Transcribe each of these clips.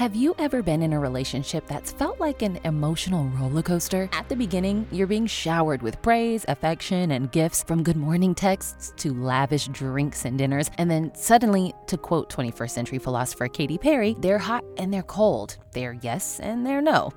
Have you ever been in a relationship that's felt like an emotional roller coaster? At the beginning, you're being showered with praise, affection, and gifts from good morning texts to lavish drinks and dinners. And then suddenly, to quote 21st century philosopher Katy Perry, they're hot and they're cold. They're yes and they're no.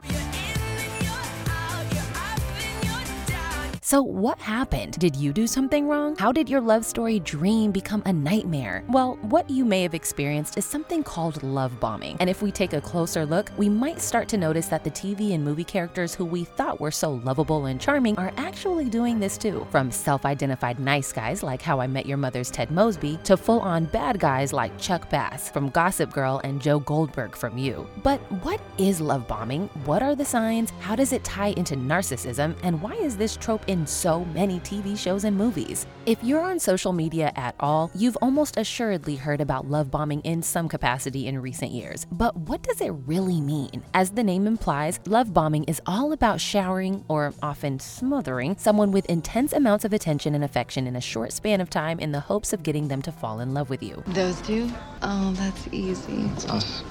So, what happened? Did you do something wrong? How did your love story dream become a nightmare? Well, what you may have experienced is something called love bombing. And if we take a closer look, we might start to notice that the TV and movie characters who we thought were so lovable and charming are actually doing this too. From self identified nice guys like How I Met Your Mother's Ted Mosby to full on bad guys like Chuck Bass from Gossip Girl and Joe Goldberg from You. But what is love bombing? What are the signs? How does it tie into narcissism? And why is this trope in so many TV shows and movies. If you're on social media at all, you've almost assuredly heard about love bombing in some capacity in recent years. But what does it really mean? As the name implies, love bombing is all about showering, or often smothering, someone with intense amounts of attention and affection in a short span of time in the hopes of getting them to fall in love with you. Those two? Oh, that's easy. It's us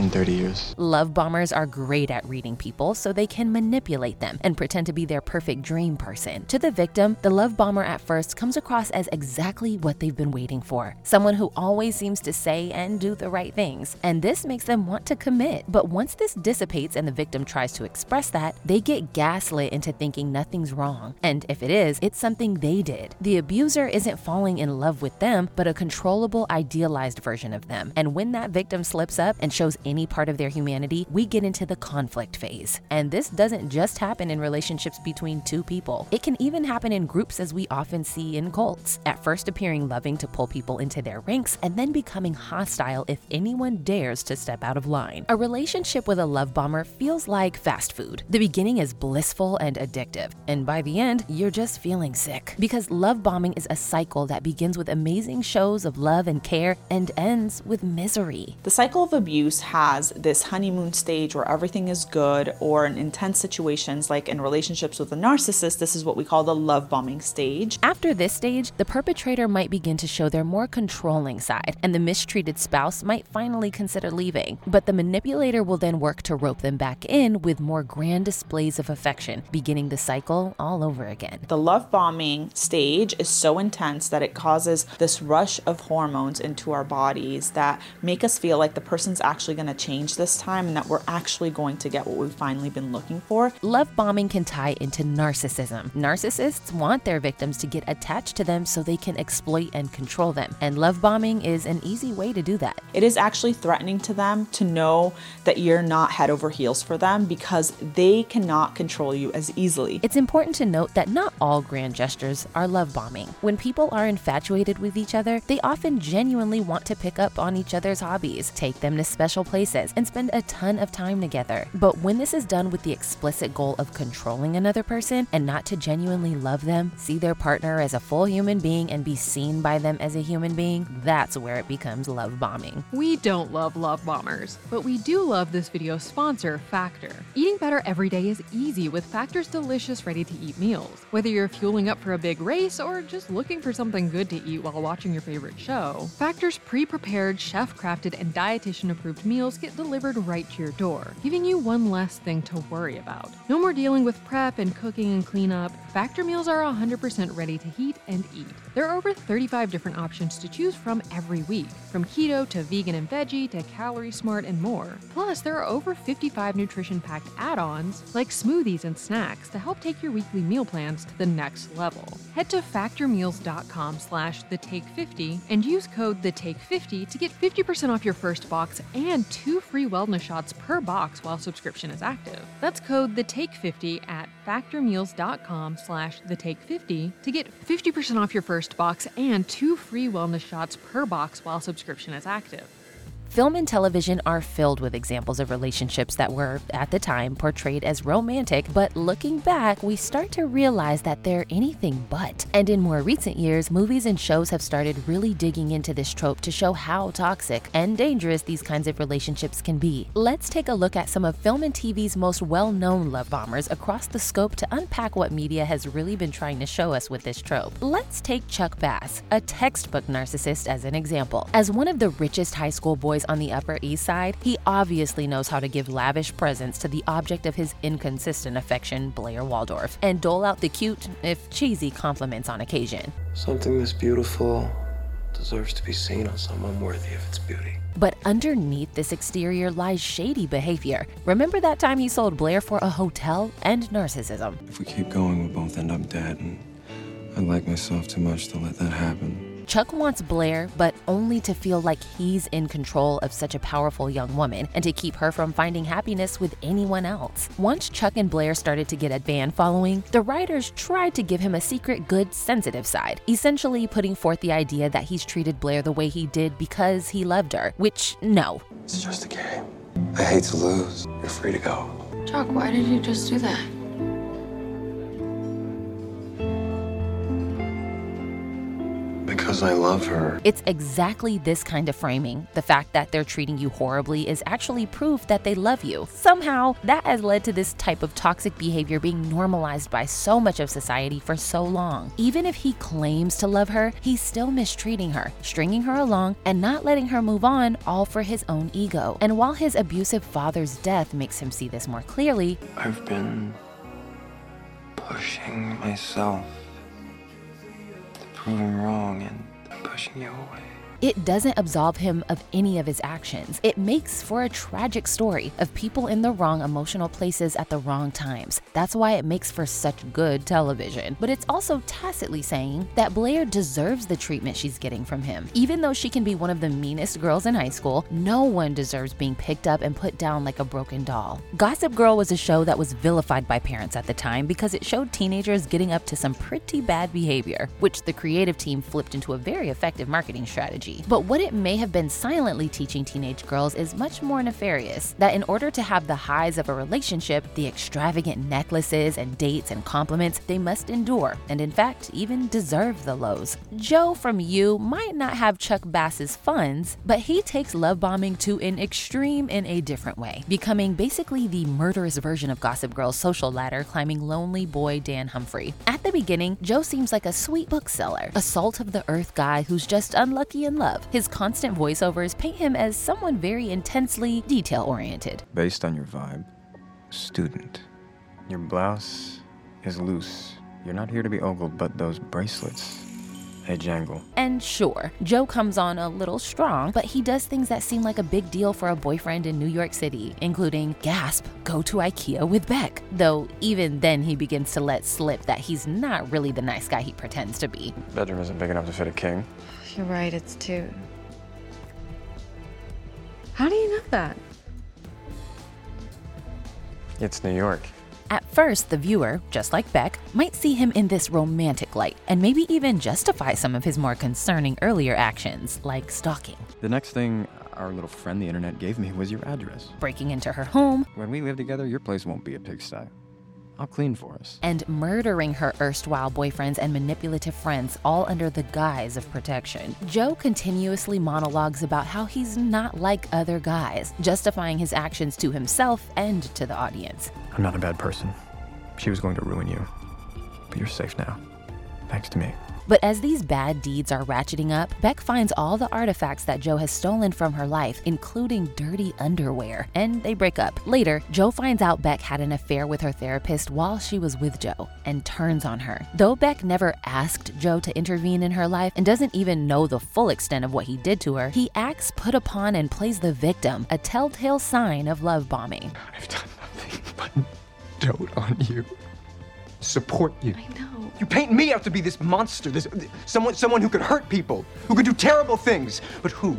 in 30 years. Love bombers are great at reading people so they can manipulate them and pretend to be their perfect dream person. To the victim, the love bomber at first comes across as exactly what they've been waiting for someone who always seems to say and do the right things. And this makes them want to commit. But once this dissipates and the victim tries to express that, they get gaslit into thinking nothing's wrong. And if it is, it's something they did. The abuser isn't falling in love with them, but a controllable, idealized version of them. And when that victim slips up and shows any part of their humanity, we get into the conflict phase. And this doesn't just happen in relationships between two people, it can even happen in groups as we often see in cults, at first appearing loving to pull people into their ranks and then becoming hostile if anyone dares to step out of line. A relationship with a love bomber feels like fast food. The beginning is blissful and addictive, and by the end, you're just feeling sick. Because love bombing is a cycle that begins with amazing shows of love and care and ends with misery. The cycle of abuse has this honeymoon stage where everything is good, or in intense situations like in relationships with a narcissist, this is what we call the love bombing stage. After this stage, the perpetrator might begin to show their more controlling side, and the mistreated spouse might finally consider leaving. But the manipulator will then work to rope them back in with more grand displays of affection, beginning the cycle all over again. The love bombing stage is so intense that it causes this rush of hormones into our bodies that make us feel like the person's actually going to change this time and that we're actually going to get what we've finally been looking for. Love bombing can tie into narcissism. Narcissists want their victims to get attached to them so they can exploit and control them. And love bombing is an easy way to do that. It is actually threatening to them to know that you're not head over heels for them because they cannot control you as easily. It's important to note that not all grand gestures are love bombing. When people are infatuated with each other, they often genuinely want to pick up on each other's hobbies, take them to special places, and spend a ton of time together. But when this is done with the explicit goal of controlling another person and not to genuinely love them, see their partner as a full human being, and be seen by them as a human being, that's where it becomes love bombing. We don't love love bombers, but we do love this video's sponsor, Factor. Eating better every day is easy with Factor's delicious ready to eat meals. Whether you're fueling up for a big race or just looking for something good to eat while watching your favorite show, Factor's pre prepared, chef crafted, and dietitian approved meals get delivered right to your door, giving you one less thing to worry about. No more dealing with prep and cooking and cleanup. Factor meals are 100% ready to heat and eat. There are over 35 different options to choose from every week, from keto to vegan and veggie to calorie smart and more. Plus, there are over 55 nutrition packed add ons like smoothies and snacks to help take your weekly meal plans to the next level. Head to factormeals.com slash the take 50 and use code the take 50 to get 50% off your first box and two free wellness shots per box while subscription is active. That's code the take 50 at factormeals.com slash the take 50 to get 50% off your first box and two free wellness shots per box while subscription is active. Film and television are filled with examples of relationships that were, at the time, portrayed as romantic, but looking back, we start to realize that they're anything but. And in more recent years, movies and shows have started really digging into this trope to show how toxic and dangerous these kinds of relationships can be. Let's take a look at some of film and TV's most well known love bombers across the scope to unpack what media has really been trying to show us with this trope. Let's take Chuck Bass, a textbook narcissist, as an example. As one of the richest high school boys boys on the Upper East Side, he obviously knows how to give lavish presents to the object of his inconsistent affection, Blair Waldorf, and dole out the cute, if cheesy, compliments on occasion. Something this beautiful deserves to be seen on someone worthy of its beauty. But underneath this exterior lies shady behavior. Remember that time he sold Blair for a hotel and narcissism? If we keep going, we'll both end up dead, and I like myself too much to let that happen. Chuck wants Blair, but only to feel like he's in control of such a powerful young woman and to keep her from finding happiness with anyone else. Once Chuck and Blair started to get a fan following, the writers tried to give him a secret good, sensitive side, essentially putting forth the idea that he's treated Blair the way he did because he loved her, which, no. It's just a game. I hate to lose. You're free to go. Chuck, why did you just do that? Because I love her. It's exactly this kind of framing. The fact that they're treating you horribly is actually proof that they love you. Somehow, that has led to this type of toxic behavior being normalized by so much of society for so long. Even if he claims to love her, he's still mistreating her, stringing her along, and not letting her move on, all for his own ego. And while his abusive father's death makes him see this more clearly, I've been pushing myself to prove him wrong and pushing you away. It doesn't absolve him of any of his actions. It makes for a tragic story of people in the wrong emotional places at the wrong times. That's why it makes for such good television. But it's also tacitly saying that Blair deserves the treatment she's getting from him. Even though she can be one of the meanest girls in high school, no one deserves being picked up and put down like a broken doll. Gossip Girl was a show that was vilified by parents at the time because it showed teenagers getting up to some pretty bad behavior, which the creative team flipped into a very effective marketing strategy. But what it may have been silently teaching teenage girls is much more nefarious that in order to have the highs of a relationship, the extravagant necklaces and dates and compliments, they must endure, and in fact, even deserve the lows. Joe from You might not have Chuck Bass's funds, but he takes love bombing to an extreme in a different way, becoming basically the murderous version of Gossip Girl's social ladder climbing lonely boy Dan Humphrey. At the beginning, Joe seems like a sweet bookseller, a salt of the earth guy who's just unlucky in love. His constant voiceovers paint him as someone very intensely detail oriented. Based on your vibe, student. Your blouse is loose. You're not here to be ogled, but those bracelets, they jangle. And sure, Joe comes on a little strong, but he does things that seem like a big deal for a boyfriend in New York City, including gasp, go to IKEA with Beck. Though even then he begins to let slip that he's not really the nice guy he pretends to be. Bedroom isn't big enough to fit a king. You're right, it's two. How do you know that? It's New York. At first, the viewer, just like Beck, might see him in this romantic light and maybe even justify some of his more concerning earlier actions, like stalking, The next thing our little friend the internet gave me was your address. breaking into her home, When we live together, your place won't be a pigsty. I'll clean for us. and murdering her erstwhile boyfriends and manipulative friends, all under the guise of protection. Joe continuously monologues about how he's not like other guys, justifying his actions to himself and to the audience. I'm not a bad person. She was going to ruin you. But you're safe now. Thanks to me. But as these bad deeds are ratcheting up, Beck finds all the artifacts that Joe has stolen from her life, including dirty underwear, and they break up. Later, Joe finds out Beck had an affair with her therapist while she was with Joe and turns on her. Though Beck never asked Joe to intervene in her life and doesn't even know the full extent of what he did to her, he acts put upon and plays the victim, a telltale sign of love bombing. I've done nothing but dote on you. Support you. I know. You paint me out to be this monster, this someone someone who could hurt people, who could do terrible things. But who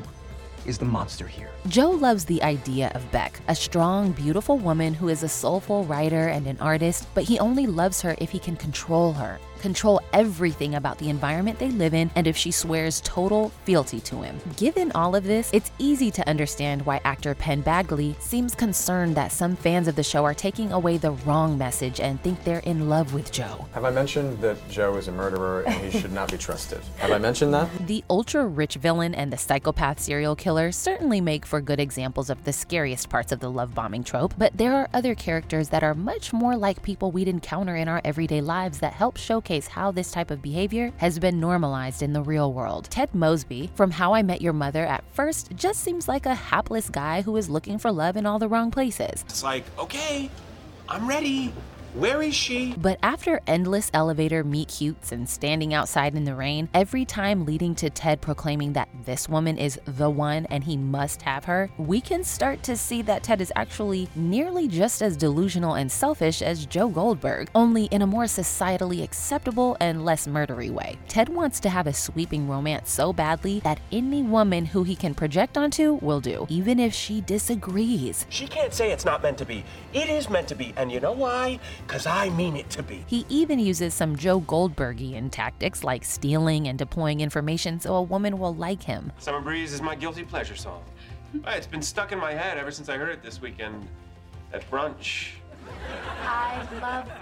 is the monster here? Joe loves the idea of Beck, a strong, beautiful woman who is a soulful writer and an artist, but he only loves her if he can control her, control everything about the environment they live in, and if she swears total fealty to him. Given all of this, it's easy to understand why actor Penn Badgley seems concerned that some fans of the show are taking away the wrong message and think they're in love with Joe. Have I mentioned that Joe is a murderer and he should not be trusted? Have I mentioned that? The ultra rich villain and the psychopath serial killer certainly make for good examples of the scariest parts of the love bombing trope, but there are other characters that are much more like people we'd encounter in our everyday lives that help showcase showcase how this type of behavior has been normalized in the real world. Ted Mosby, from How I Met Your Mother, at first just seems like a hapless guy who is looking for love in all the wrong places. It's like, okay, I'm ready. Where is she? But after endless elevator meet cutes and standing outside in the rain, every time leading to Ted proclaiming that this woman is the one and he must have her, we can start to see that Ted is actually nearly just as delusional and selfish as Joe Goldberg, only in a more societally acceptable and less murdery way. Ted wants to have a sweeping romance so badly that any woman who he can project onto will do, even if she disagrees. She can't say it's not meant to be. It is meant to be. And you know why? Because I mean it to be. He even uses some Joe Goldbergian tactics like stealing and deploying information so a woman will like him. Summer Breeze is my guilty pleasure song. It's been stuck in my head ever since I heard it this weekend at brunch. I love brunch.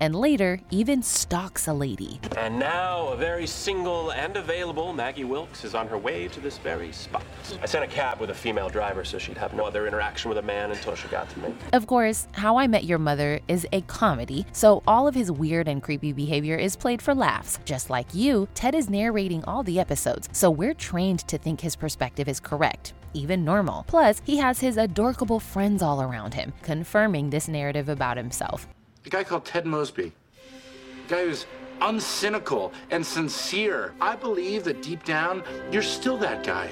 And later, even stalks a lady. And now, a very single and available Maggie Wilkes is on her way to this very spot. I sent a cab with a female driver so she'd have no other interaction with a man until she got to me. Of course, How I Met Your Mother is a comedy, so all of his weird and creepy behavior is played for laughs. Just like you, Ted is narrating all the episodes, so we're trained to think his perspective is correct even normal. Plus, he has his adorable friends all around him, confirming this narrative about himself. A guy called Ted Mosby. A guy who's uncynical and sincere. I believe that deep down, you're still that guy.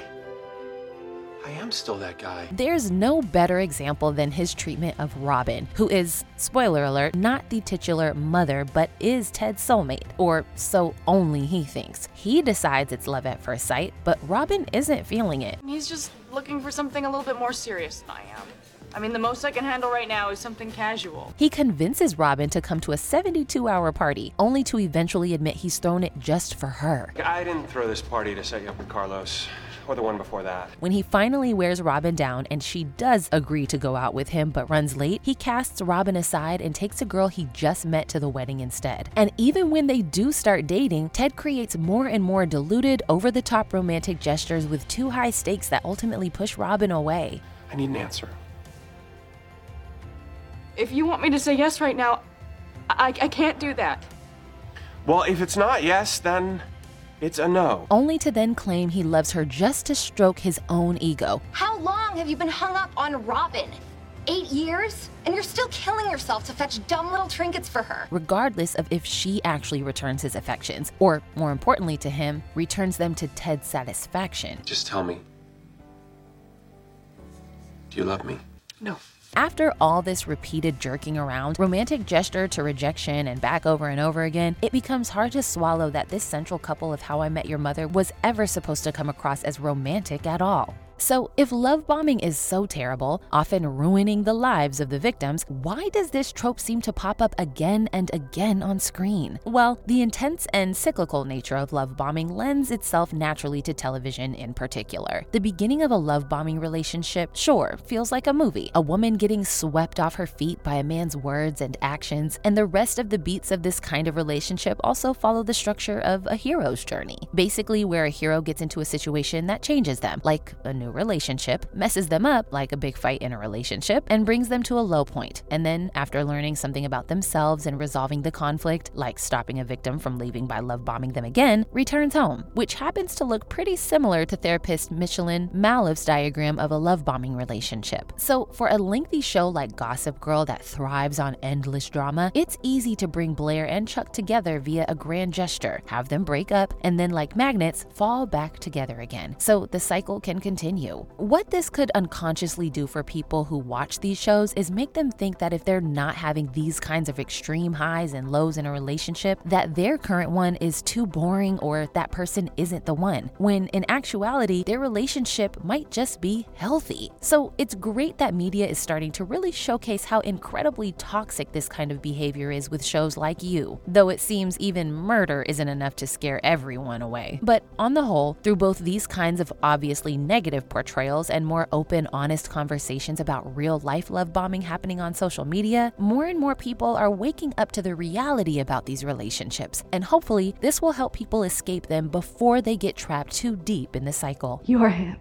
I am still that guy. There's no better example than his treatment of Robin, who is, spoiler alert, not the titular mother, but is Ted's soulmate, or so only he thinks. He decides it's love at first sight, but Robin isn't feeling it. He's just looking for something a little bit more serious than I am. I mean, the most I can handle right now is something casual. He convinces Robin to come to a 72 hour party, only to eventually admit he's thrown it just for her. I didn't throw this party to set you up with Carlos, or the one before that. When he finally wears Robin down and she does agree to go out with him but runs late, he casts Robin aside and takes a girl he just met to the wedding instead. And even when they do start dating, Ted creates more and more diluted, over the top romantic gestures with too high stakes that ultimately push Robin away. I need an answer. If you want me to say yes right now, I, I can't do that. Well, if it's not yes, then it's a no. Only to then claim he loves her just to stroke his own ego. How long have you been hung up on Robin? Eight years? And you're still killing yourself to fetch dumb little trinkets for her. Regardless of if she actually returns his affections, or more importantly to him, returns them to Ted's satisfaction. Just tell me. Do you love me? No. After all this repeated jerking around, romantic gesture to rejection, and back over and over again, it becomes hard to swallow that this central couple of How I Met Your Mother was ever supposed to come across as romantic at all. So, if love bombing is so terrible, often ruining the lives of the victims, why does this trope seem to pop up again and again on screen? Well, the intense and cyclical nature of love bombing lends itself naturally to television in particular. The beginning of a love bombing relationship, sure, feels like a movie a woman getting swept off her feet by a man's words and actions, and the rest of the beats of this kind of relationship also follow the structure of a hero's journey. Basically, where a hero gets into a situation that changes them, like a new relationship, messes them up like a big fight in a relationship, and brings them to a low point. And then, after learning something about themselves and resolving the conflict, like stopping a victim from leaving by love bombing them again, returns home, which happens to look pretty similar to therapist Michelin Malouf's diagram of a love bombing relationship. So, for a lengthy show like Gossip Girl that thrives on endless drama, it's easy to bring Blair and Chuck together via a grand gesture, have them break up, and then, like magnets, fall back together again. So the cycle can continue. What this could unconsciously do for people who watch these shows is make them think that if they're not having these kinds of extreme highs and lows in a relationship, that their current one is too boring or that person isn't the one, when in actuality, their relationship might just be healthy. So it's great that media is starting to really showcase how incredibly toxic this kind of behavior is with shows like You, though it seems even murder isn't enough to scare everyone away. But on the whole, through both these kinds of obviously negative portrayals and more open, honest conversations about real life love bombing happening on social media, more and more people are waking up to the reality about these relationships. And hopefully, this will help people escape them before they get trapped too deep in the cycle. You are him.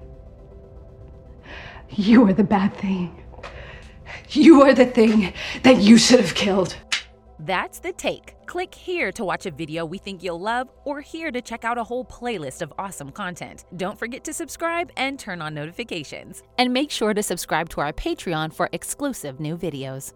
You are the bad thing. You are the thing that you should have killed. That's the take. Click here to watch a video we think you'll love, or here to check out a whole playlist of awesome content. Don't forget to subscribe and turn on notifications. And make sure to subscribe to our Patreon for exclusive new videos.